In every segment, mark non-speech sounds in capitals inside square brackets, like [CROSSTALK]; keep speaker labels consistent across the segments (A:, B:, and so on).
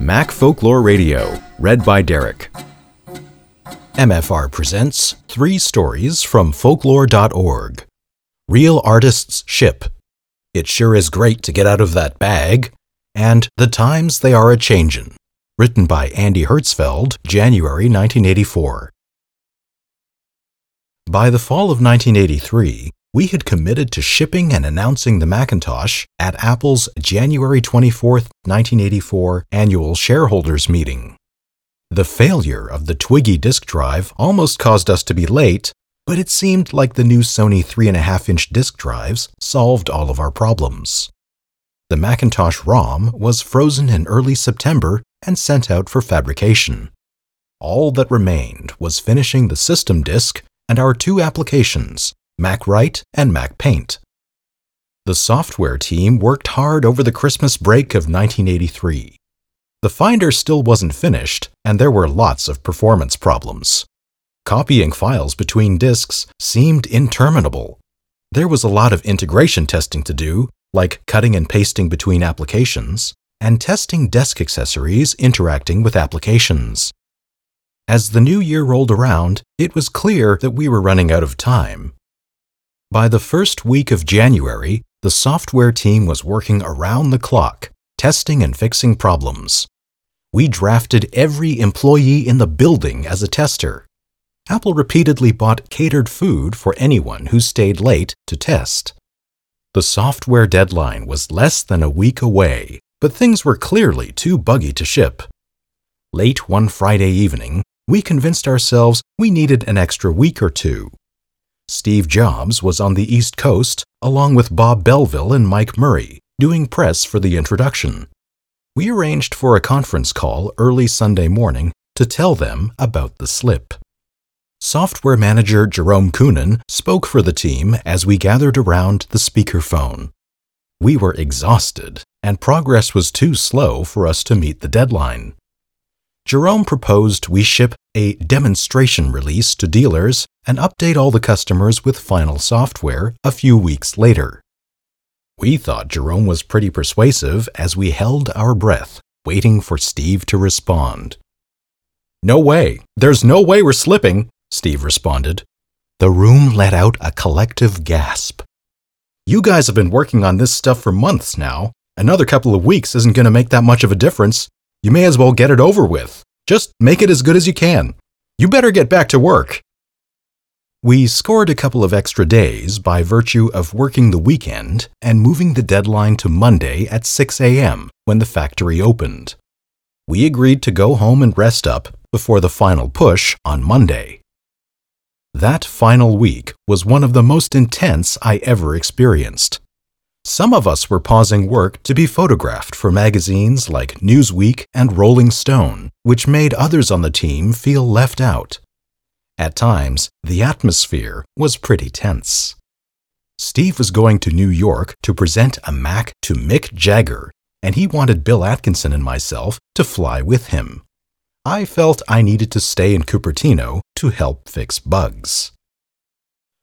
A: Mac Folklore Radio, read by Derek. MFR presents three stories from folklore.org. Real Artists Ship. It sure is great to get out of that bag. And The Times They Are a Changin', written by Andy Hertzfeld, January 1984. By the fall of 1983, we had committed to shipping and announcing the Macintosh at Apple's January 24, 1984 annual shareholders meeting. The failure of the Twiggy disk drive almost caused us to be late, but it seemed like the new Sony 3.5 inch disk drives solved all of our problems. The Macintosh ROM was frozen in early September and sent out for fabrication. All that remained was finishing the system disk and our two applications, MacWrite and MacPaint. The software team worked hard over the Christmas break of 1983. The Finder still wasn't finished, and there were lots of performance problems. Copying files between disks seemed interminable. There was a lot of integration testing to do, like cutting and pasting between applications, and testing desk accessories interacting with applications. As the new year rolled around, it was clear that we were running out of time. By the first week of January, the software team was working around the clock, testing and fixing problems. We drafted every employee in the building as a tester. Apple repeatedly bought catered food for anyone who stayed late to test. The software deadline was less than a week away, but things were clearly too buggy to ship. Late one Friday evening, we convinced ourselves we needed an extra week or two. Steve Jobs was on the East Coast, along with Bob Belleville and Mike Murray, doing press for the introduction. We arranged for a conference call early Sunday morning to tell them about the slip. Software manager Jerome Coonen spoke for the team as we gathered around the speakerphone. We were exhausted, and progress was too slow for us to meet the deadline. Jerome proposed we ship a demonstration release to dealers and update all the customers with final software a few weeks later. We thought Jerome was pretty persuasive as we held our breath, waiting for Steve to respond. No way. There's no way we're slipping, Steve responded. The room let out a collective gasp. You guys have been working on this stuff for months now. Another couple of weeks isn't going to make that much of a difference. You may as well get it over with. Just make it as good as you can. You better get back to work. We scored a couple of extra days by virtue of working the weekend and moving the deadline to Monday at 6 a.m. when the factory opened. We agreed to go home and rest up before the final push on Monday. That final week was one of the most intense I ever experienced. Some of us were pausing work to be photographed for magazines like Newsweek and Rolling Stone, which made others on the team feel left out. At times, the atmosphere was pretty tense. Steve was going to New York to present a Mac to Mick Jagger, and he wanted Bill Atkinson and myself to fly with him. I felt I needed to stay in Cupertino to help fix bugs.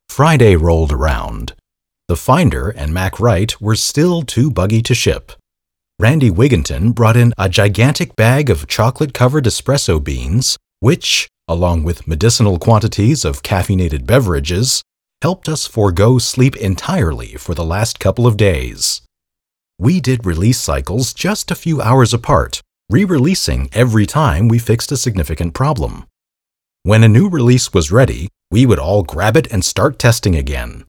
A: Friday rolled around. The Finder and MacWrite were still too buggy to ship. Randy Wigginton brought in a gigantic bag of chocolate covered espresso beans, which, along with medicinal quantities of caffeinated beverages, helped us forego sleep entirely for the last couple of days. We did release cycles just a few hours apart, re releasing every time we fixed a significant problem. When a new release was ready, we would all grab it and start testing again.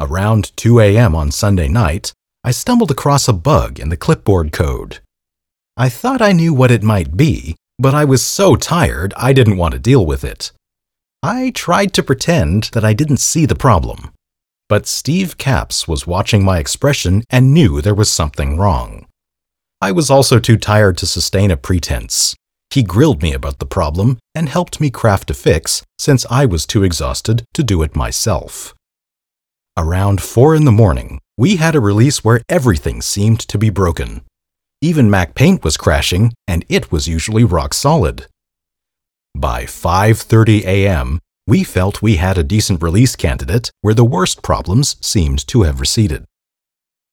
A: Around 2 a.m. on Sunday night, I stumbled across a bug in the clipboard code. I thought I knew what it might be, but I was so tired I didn't want to deal with it. I tried to pretend that I didn't see the problem. But Steve Capps was watching my expression and knew there was something wrong. I was also too tired to sustain a pretense. He grilled me about the problem and helped me craft a fix since I was too exhausted to do it myself. Around 4 in the morning, we had a release where everything seemed to be broken. Even MacPaint was crashing, and it was usually rock solid. By 5:30 a.m., we felt we had a decent release candidate where the worst problems seemed to have receded.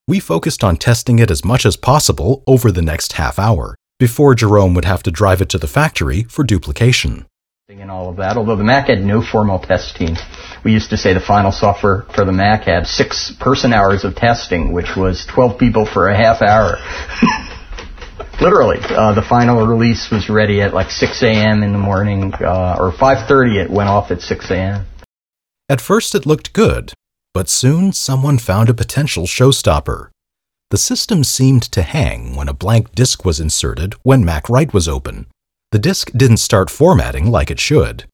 A: we focused on testing it as much as possible over the next half hour before Jerome would have to drive it to the factory for duplication.
B: And all of that, although the Mac had no formal test team. We used to say the final software for the Mac had six person hours of testing, which was 12 people for a half hour. [LAUGHS] Literally, uh, the final release was ready at like 6 a.m. in the morning, uh, or 5:30. It went off at 6 a.m.
A: At first, it looked good, but soon someone found a potential showstopper. The system seemed to hang when a blank disk was inserted when MacWrite was open. The disk didn't start formatting like it should.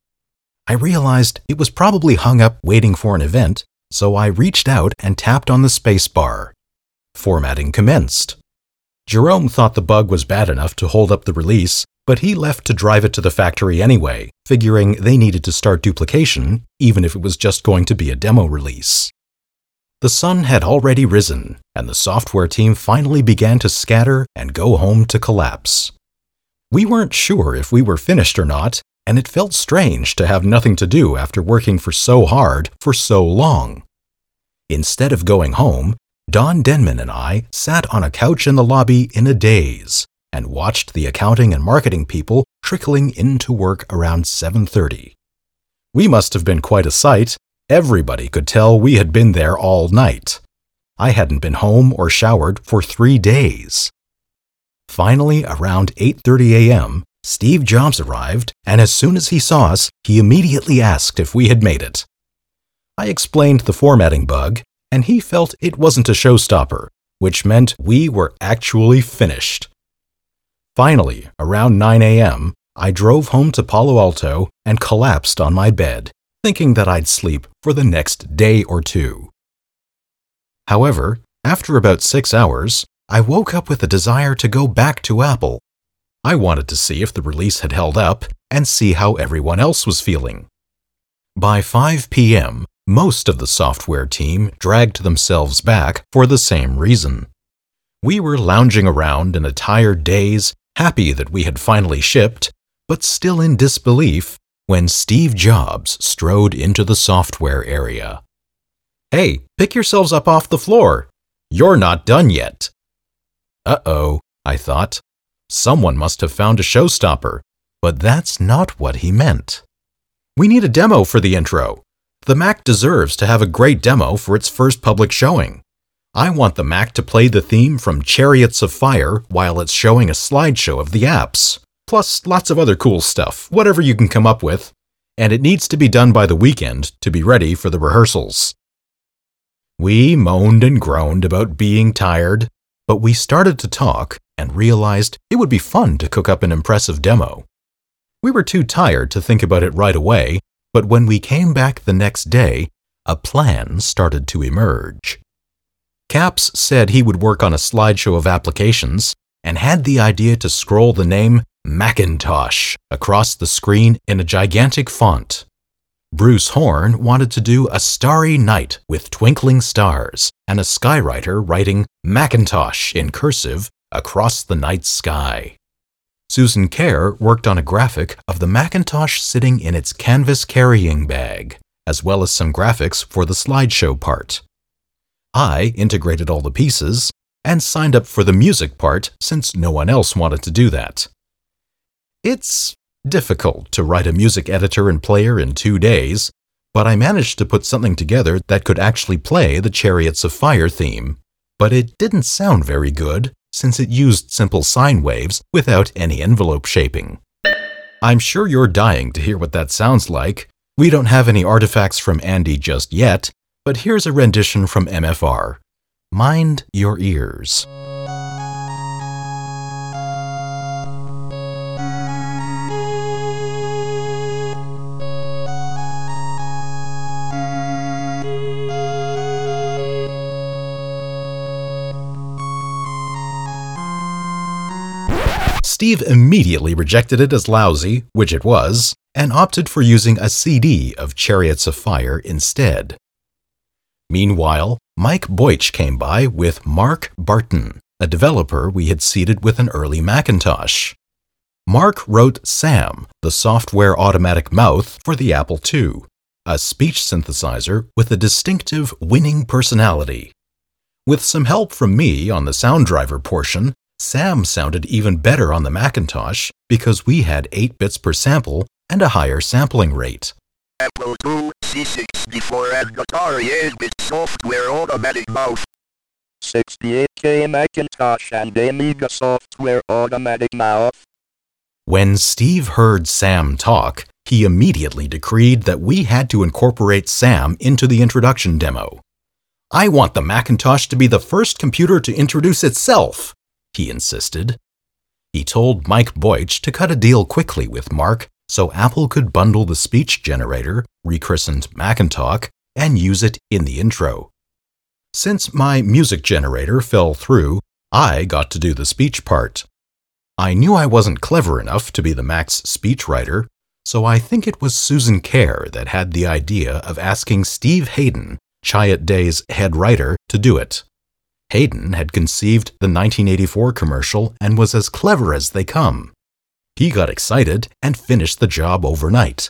A: I realized it was probably hung up waiting for an event, so I reached out and tapped on the space bar. Formatting commenced. Jerome thought the bug was bad enough to hold up the release, but he left to drive it to the factory anyway, figuring they needed to start duplication, even if it was just going to be a demo release. The sun had already risen, and the software team finally began to scatter and go home to collapse. We weren't sure if we were finished or not, and it felt strange to have nothing to do after working for so hard for so long. Instead of going home, Don Denman and I sat on a couch in the lobby in a daze and watched the accounting and marketing people trickling into work around 7:30. We must have been quite a sight. Everybody could tell we had been there all night. I hadn't been home or showered for 3 days. Finally, around 8:30 a.m., Steve Jobs arrived, and as soon as he saw us, he immediately asked if we had made it. I explained the formatting bug and he felt it wasn't a showstopper, which meant we were actually finished. Finally, around 9 a.m., I drove home to Palo Alto and collapsed on my bed, thinking that I'd sleep for the next day or two. However, after about six hours, I woke up with a desire to go back to Apple. I wanted to see if the release had held up and see how everyone else was feeling. By 5 p.m., most of the software team dragged themselves back for the same reason. We were lounging around in a tired daze, happy that we had finally shipped, but still in disbelief when Steve Jobs strode into the software area. Hey, pick yourselves up off the floor. You're not done yet. Uh oh, I thought. Someone must have found a showstopper, but that's not what he meant. We need a demo for the intro. The Mac deserves to have a great demo for its first public showing. I want the Mac to play the theme from Chariots of Fire while it's showing a slideshow of the apps, plus lots of other cool stuff, whatever you can come up with, and it needs to be done by the weekend to be ready for the rehearsals. We moaned and groaned about being tired, but we started to talk and realized it would be fun to cook up an impressive demo. We were too tired to think about it right away, but when we came back the next day, a plan started to emerge. Capps said he would work on a slideshow of applications and had the idea to scroll the name Macintosh across the screen in a gigantic font. Bruce Horn wanted to do a starry night with twinkling stars and a skywriter writing Macintosh in cursive across the night sky. Susan Kerr worked on a graphic of the Macintosh sitting in its canvas carrying bag, as well as some graphics for the slideshow part. I integrated all the pieces and signed up for the music part since no one else wanted to do that. It's difficult to write a music editor and player in two days, but I managed to put something together that could actually play the Chariots of Fire theme. But it didn't sound very good, since it used simple sine waves without any envelope shaping. I'm sure you're dying to hear what that sounds like. We don't have any artifacts from Andy just yet, but here's a rendition from MFR. Mind your ears. Steve immediately rejected it as lousy, which it was, and opted for using a CD of Chariots of Fire instead. Meanwhile, Mike Boich came by with Mark Barton, a developer we had seeded with an early Macintosh. Mark wrote SAM, the software automatic mouth for the Apple II, a speech synthesizer with a distinctive winning personality. With some help from me on the sound driver portion, Sam sounded even better on the Macintosh because we had 8 bits per sample and a higher sampling rate.
C: Apple II, C64 and Atari 8-bit software automatic mouse. 68K Macintosh and Amiga software automatic mouse.
A: When Steve heard Sam talk, he immediately decreed that we had to incorporate Sam into the introduction demo. I want the Macintosh to be the first computer to introduce itself, he insisted. He told Mike Boich to cut a deal quickly with Mark so Apple could bundle the speech generator, rechristened Macintalk, and use it in the intro. Since my music generator fell through, I got to do the speech part. I knew I wasn't clever enough to be the Mac's speechwriter, so I think it was Susan Kerr that had the idea of asking Steve Hayden, Chiat Day's head writer, to do it. Hayden had conceived the 1984 commercial and was as clever as they come. He got excited and finished the job overnight.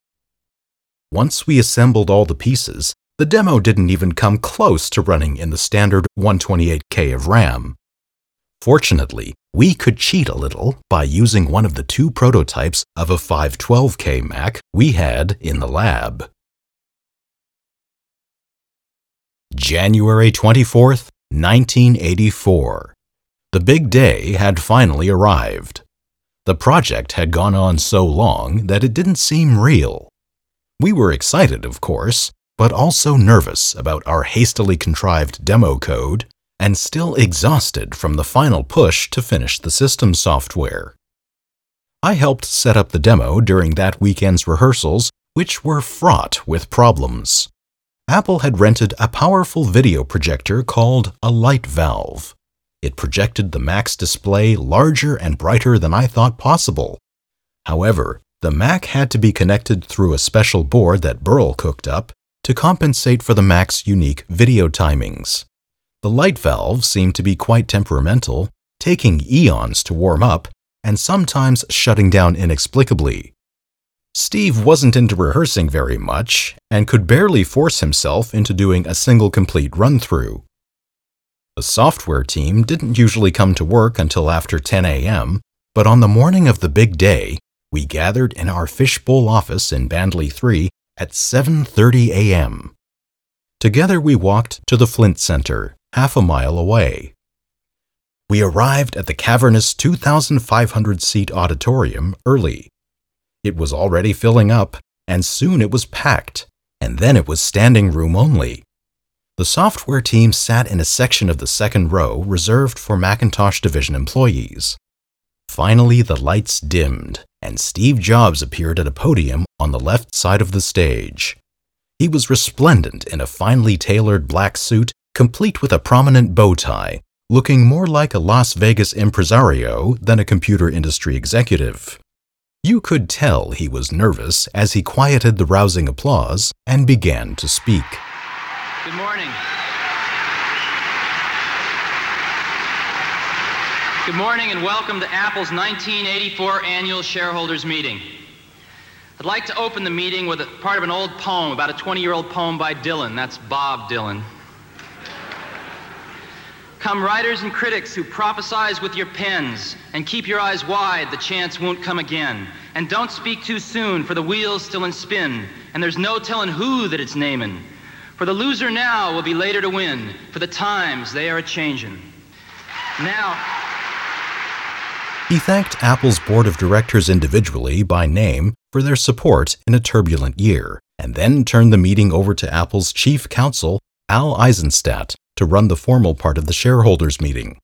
A: Once we assembled all the pieces, the demo didn't even come close to running in the standard 128K of RAM. Fortunately, we could cheat a little by using one of the two prototypes of a 512K Mac we had in the lab. January 24th, 1984. The big day had finally arrived. The project had gone on so long that it didn't seem real. We were excited, of course, but also nervous about our hastily contrived demo code and still exhausted from the final push to finish the system software. I helped set up the demo during that weekend's rehearsals, which were fraught with problems. Apple had rented a powerful video projector called a light valve. It projected the Mac's display larger and brighter than I thought possible. However, the Mac had to be connected through a special board that Burrell cooked up to compensate for the Mac's unique video timings. The light valve seemed to be quite temperamental, taking eons to warm up and sometimes shutting down inexplicably. Steve wasn't into rehearsing very much and could barely force himself into doing a single complete run through. The software team didn't usually come to work until after 10 a.m., but on the morning of the big day, we gathered in our fishbowl office in Bandley 3 at 7:30 a.m. Together we walked to the Flint Center, half a mile away. We arrived at the cavernous 2,500 seat auditorium early. It was already filling up, and soon it was packed, and then it was standing room only. The software team sat in a section of the second row reserved for Macintosh Division employees. Finally, the lights dimmed, and Steve Jobs appeared at a podium on the left side of the stage. He was resplendent in a finely tailored black suit, complete with a prominent bow tie, looking more like a Las Vegas impresario than a computer industry executive. You could tell he was nervous as he quieted the rousing applause and began to speak.
D: Good morning. Good morning and welcome to Apple's 1984 annual shareholders meeting. I'd like to open the meeting with a part of an old poem, about a 20 year old poem by Dylan. That's Bob Dylan. Come, writers and critics who prophesize with your pens, and keep your eyes wide, the chance won't come again. And don't speak too soon, for the wheel's still in spin, and there's no telling who that it's naming. For the loser now will be later to win, for the times they are a changin'. Now,
A: He thanked Apple's board of directors individually by name for their support in a turbulent year, and then turned the meeting over to Apple's chief counsel, Al Eisenstadt, to run the formal part of the shareholders meeting.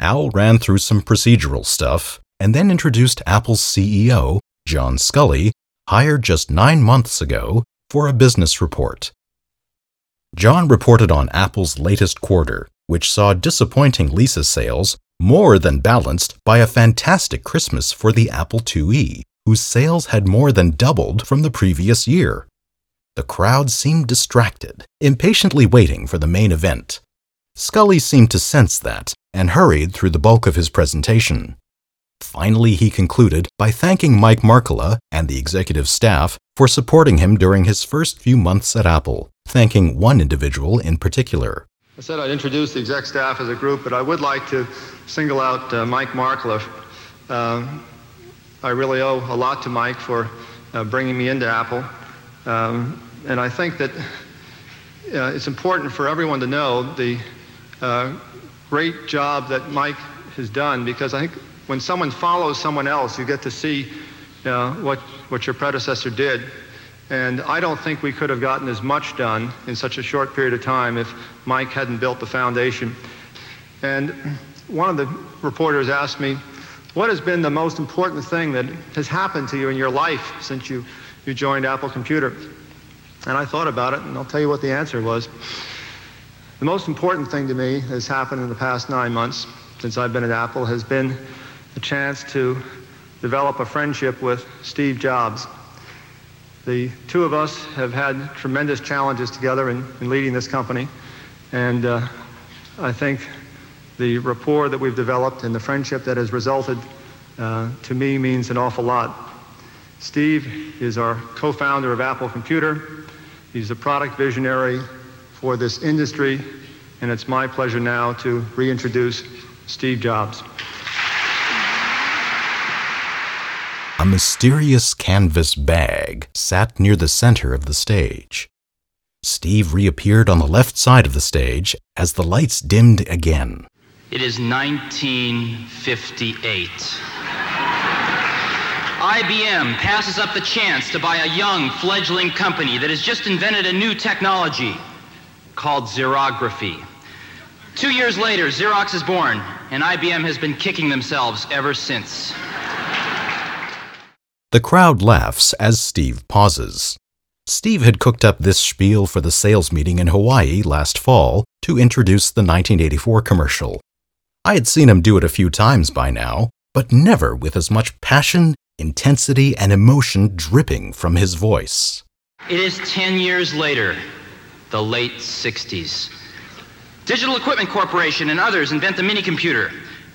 A: Al ran through some procedural stuff and then introduced Apple's CEO, John Sculley, hired just nine months ago, for a business report. John reported on Apple's latest quarter, which saw disappointing Lisa sales more than balanced by a fantastic Christmas for the Apple IIe, whose sales had more than doubled from the previous year. The crowd seemed distracted, impatiently waiting for the main event. Sculley seemed to sense that and hurried through the bulk of his presentation. Finally, he concluded by thanking Mike Markkula and the executive staff for supporting him during his first few months at Apple, thanking one individual in particular.
E: I said I'd introduce the exec staff as a group, but I would like to single out uh, Mike Markleff. Uh, I really owe a lot to Mike for uh, bringing me into Apple. Um, and I think that uh, it's important for everyone to know the uh, great job that Mike has done because I think when someone follows someone else, you get to see uh, what, what your predecessor did. And I don't think we could have gotten as much done in such a short period of time if Mike hadn't built the foundation. And one of the reporters asked me, what has been the most important thing that has happened to you in your life since you, you joined Apple Computer? And I thought about it, and I'll tell you what the answer was. The most important thing to me has happened in the past nine months since I've been at Apple has been the chance to develop a friendship with Steve Jobs. The two of us have had tremendous challenges together in, in leading this company, and uh, I think the rapport that we've developed and the friendship that has resulted uh, to me means an awful lot. Steve is our co-founder of Apple Computer. He's a product visionary for this industry, and it's my pleasure now to reintroduce Steve Jobs.
A: A mysterious canvas bag sat near the center of the stage. Steve reappeared on the left side of the stage as the lights dimmed again.
D: It is 1958. IBM passes up the chance to buy a young, fledgling company that has just invented a new technology called xerography. Two years later, Xerox is born, and IBM has been kicking themselves ever since.
A: The crowd laughs as Steve pauses. Steve had cooked up this spiel for the sales meeting in Hawaii last fall to introduce the 1984 commercial. I had seen him do it a few times by now, but never with as much passion, intensity, and emotion dripping from his voice.
D: It is 10 years later, the late 60s. Digital Equipment Corporation and others invent the mini computer.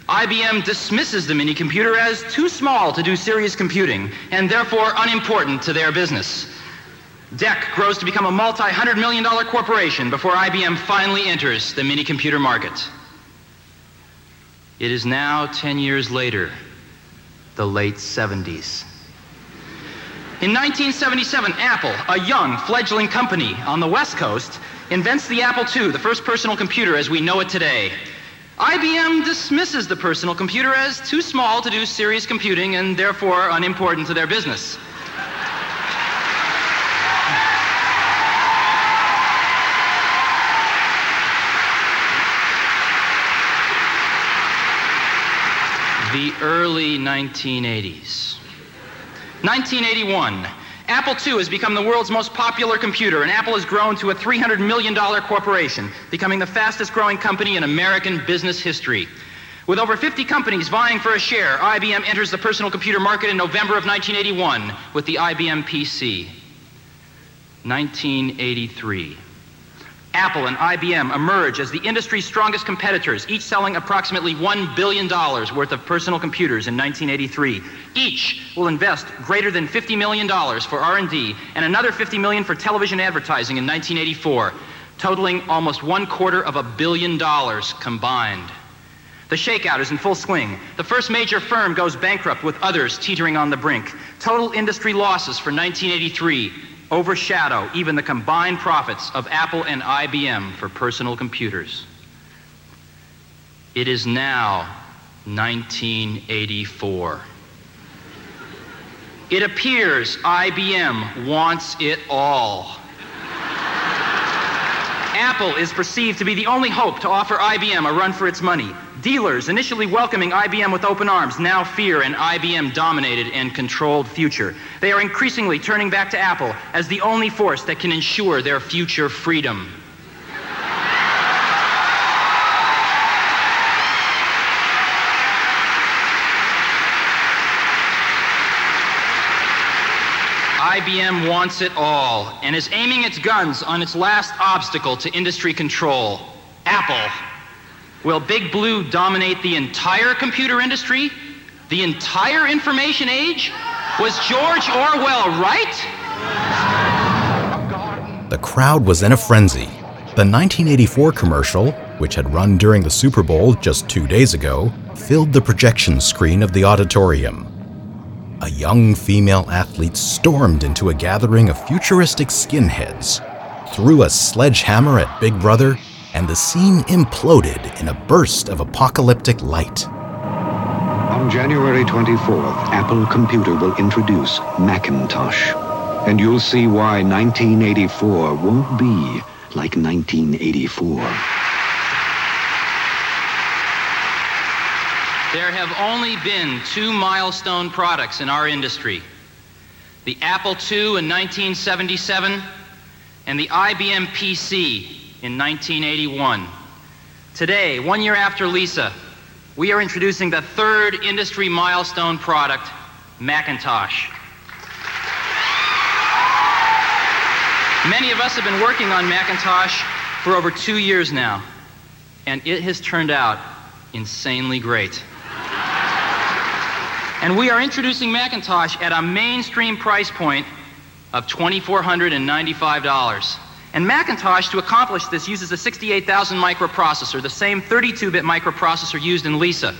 D: IBM dismisses the mini computer as too small to do serious computing and therefore unimportant to their business. DEC grows to become a multi hundred million dollar corporation before IBM finally enters the mini computer market. It is now 10 years later, the late 70s. In 1977, Apple, a young, fledgling company on the West Coast, invents the Apple II, the first personal computer as we know it today. IBM dismisses the personal computer as too small to do serious computing and therefore unimportant to their business. The early 1980s. 1981. Apple II has become the world's most popular computer, and Apple has grown to a $300 million corporation, becoming the fastest growing company in American business history. With over 50 companies vying for a share, IBM enters the personal computer market in November of 1981 with the IBM PC. 1983. Apple and IBM emerge as the industry's strongest competitors, each selling approximately $1 billion worth of personal computers in 1983. Each will invest greater than $50 million for R&D and another 50 million for television advertising in 1984, totaling almost one quarter of a billion dollars combined. The shakeout is in full swing. The first major firm goes bankrupt with others teetering on the brink. Total industry losses for 1983 overshadow even the combined profits of Apple and IBM for personal computers. It is now 1984. It appears IBM wants it all. Apple is perceived to be the only hope to offer IBM a run for its money. Dealers, initially welcoming IBM with open arms, now fear an IBM dominated and controlled future. They are increasingly turning back to Apple as the only force that can ensure their future freedom. IBM wants it all and is aiming its guns on its last obstacle to industry control Apple. Will Big Blue dominate the entire computer industry? The entire information age? Was George Orwell right?
A: The crowd was in a frenzy. The 1984 commercial, which had run during the Super Bowl just two days ago, filled the projection screen of the auditorium. A young female athlete stormed into a gathering of futuristic skinheads, threw a sledgehammer at Big Brother, and the scene imploded in a burst of apocalyptic light.
F: On January 24th, Apple Computer will introduce Macintosh. And you'll see why 1984 won't be like 1984.
D: There have only been two milestone products in our industry the Apple II in 1977 and the IBM PC in 1981. Today, one year after Lisa, we are introducing the third industry milestone product, Macintosh. Many of us have been working on Macintosh for over two years now, and it has turned out insanely great. And we are introducing Macintosh at a mainstream price point of $2,495. And Macintosh, to accomplish this, uses a 68,000 microprocessor, the same 32 bit microprocessor used in Lisa.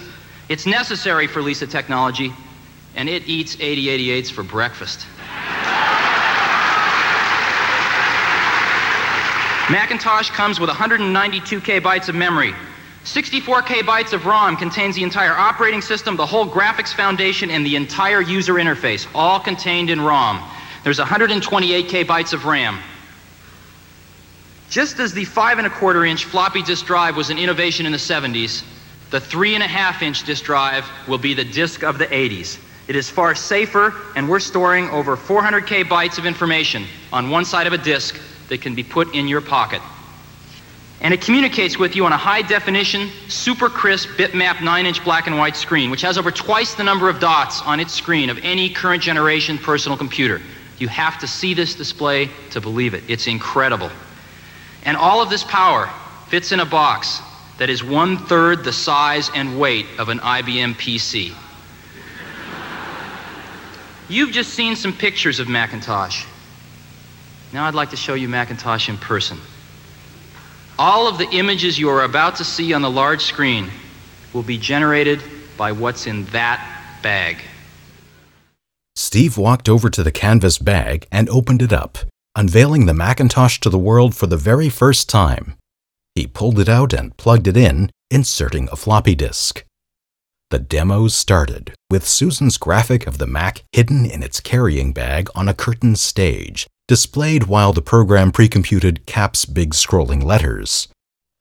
D: It's necessary for Lisa technology, and it eats 8088s for breakfast. Macintosh comes with 192K bytes of memory. 64K bytes of ROM contains the entire operating system, the whole graphics foundation, and the entire user interface, all contained in ROM. There's 128K bytes of RAM. Just as the five and a quarter inch floppy disk drive was an innovation in the 70s, the three and a half inch disk drive will be the disk of the 80s. It is far safer, and we're storing over 400K bytes of information on one side of a disk that can be put in your pocket. And it communicates with you on a high definition, super crisp bitmap 9 inch black and white screen, which has over twice the number of dots on its screen of any current generation personal computer. You have to see this display to believe it. It's incredible. And all of this power fits in a box that is one third the size and weight of an IBM PC. You've just seen some pictures of Macintosh. Now I'd like to show you Macintosh in person. All of the images you are about to see on the large screen will be generated by what's in that bag.
A: Steve walked over to the canvas bag and opened it up, unveiling the Macintosh to the world for the very first time. He pulled it out and plugged it in, inserting a floppy disk. The demos started with Susan's graphic of the Mac hidden in its carrying bag on a curtained stage, displayed while the program precomputed Capps' big scrolling letters.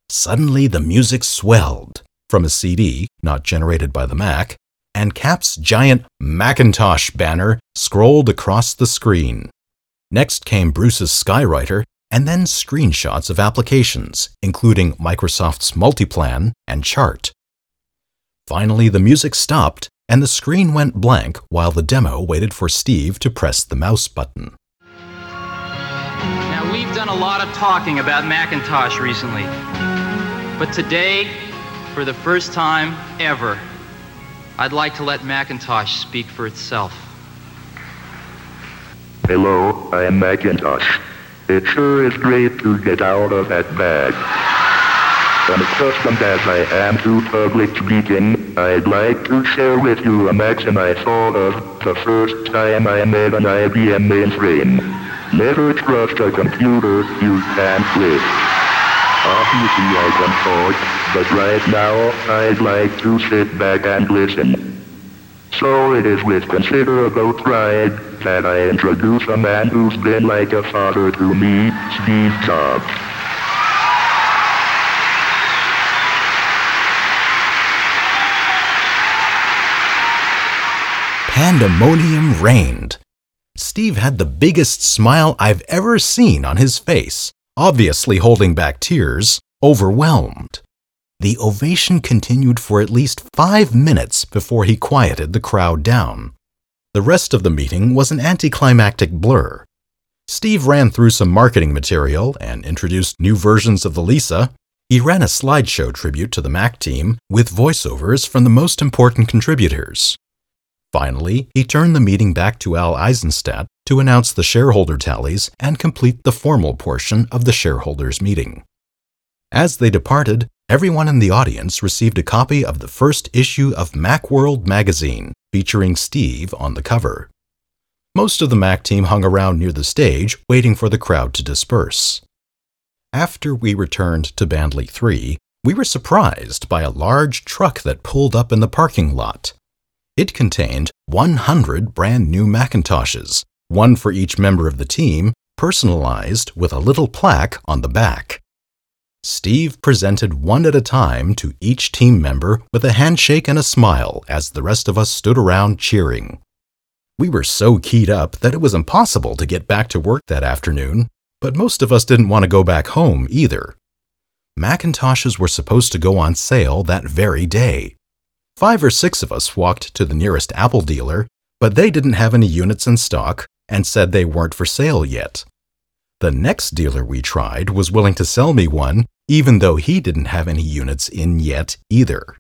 A: Suddenly, the music swelled from a CD, not generated by the Mac, and Capps' giant Macintosh banner scrolled across the screen. Next came Bruce's Skywriter, and then screenshots of applications, including Microsoft's Multiplan and Chart. Finally, the music stopped, and the screen went blank while the demo waited for Steve to press the mouse button.
D: Now, we've done a lot of talking about Macintosh recently. But today, for the first time ever, I'd like to let Macintosh speak for itself.
C: Hello, I am Macintosh. It sure is great to get out of that bag. Unaccustomed as I am to public speaking, I'd like to share with you a maxim I thought of the first time I made an IBM mainframe. Never trust a computer you can't live. Obviously I can talk, but right now I'd like to sit back and listen. So it is with considerable pride that I introduce a man who's been like a father to me, Steve Jobs.
A: Pandemonium reigned. Steve had the biggest smile I've ever seen on his face, obviously holding back tears, overwhelmed. The ovation continued for at least five minutes before he quieted the crowd down. The rest of the meeting was an anticlimactic blur. Steve ran through some marketing material and introduced new versions of the Lisa. He ran a slideshow tribute to the Mac team with voiceovers from the most important contributors. Finally, he turned the meeting back to Al Eisenstadt to announce the shareholder tallies and complete the formal portion of the shareholders' meeting. As they departed, everyone in the audience received a copy of the first issue of Macworld magazine, featuring Steve on the cover. Most of the Mac team hung around near the stage, waiting for the crowd to disperse. After we returned to Bandley 3, we were surprised by a large truck that pulled up in the parking lot. It contained 100 brand new Macintoshes, one for each member of the team, personalized with a little plaque on the back. Steve presented one at a time to each team member with a handshake and a smile as the rest of us stood around cheering. We were so keyed up that it was impossible to get back to work that afternoon, but most of us didn't want to go back home either. Macintoshes were supposed to go on sale that very day. Five or six of us walked to the nearest Apple dealer, but they didn't have any units in stock and said they weren't for sale yet. The next dealer we tried was willing to sell me one, even though he didn't have any units in yet either.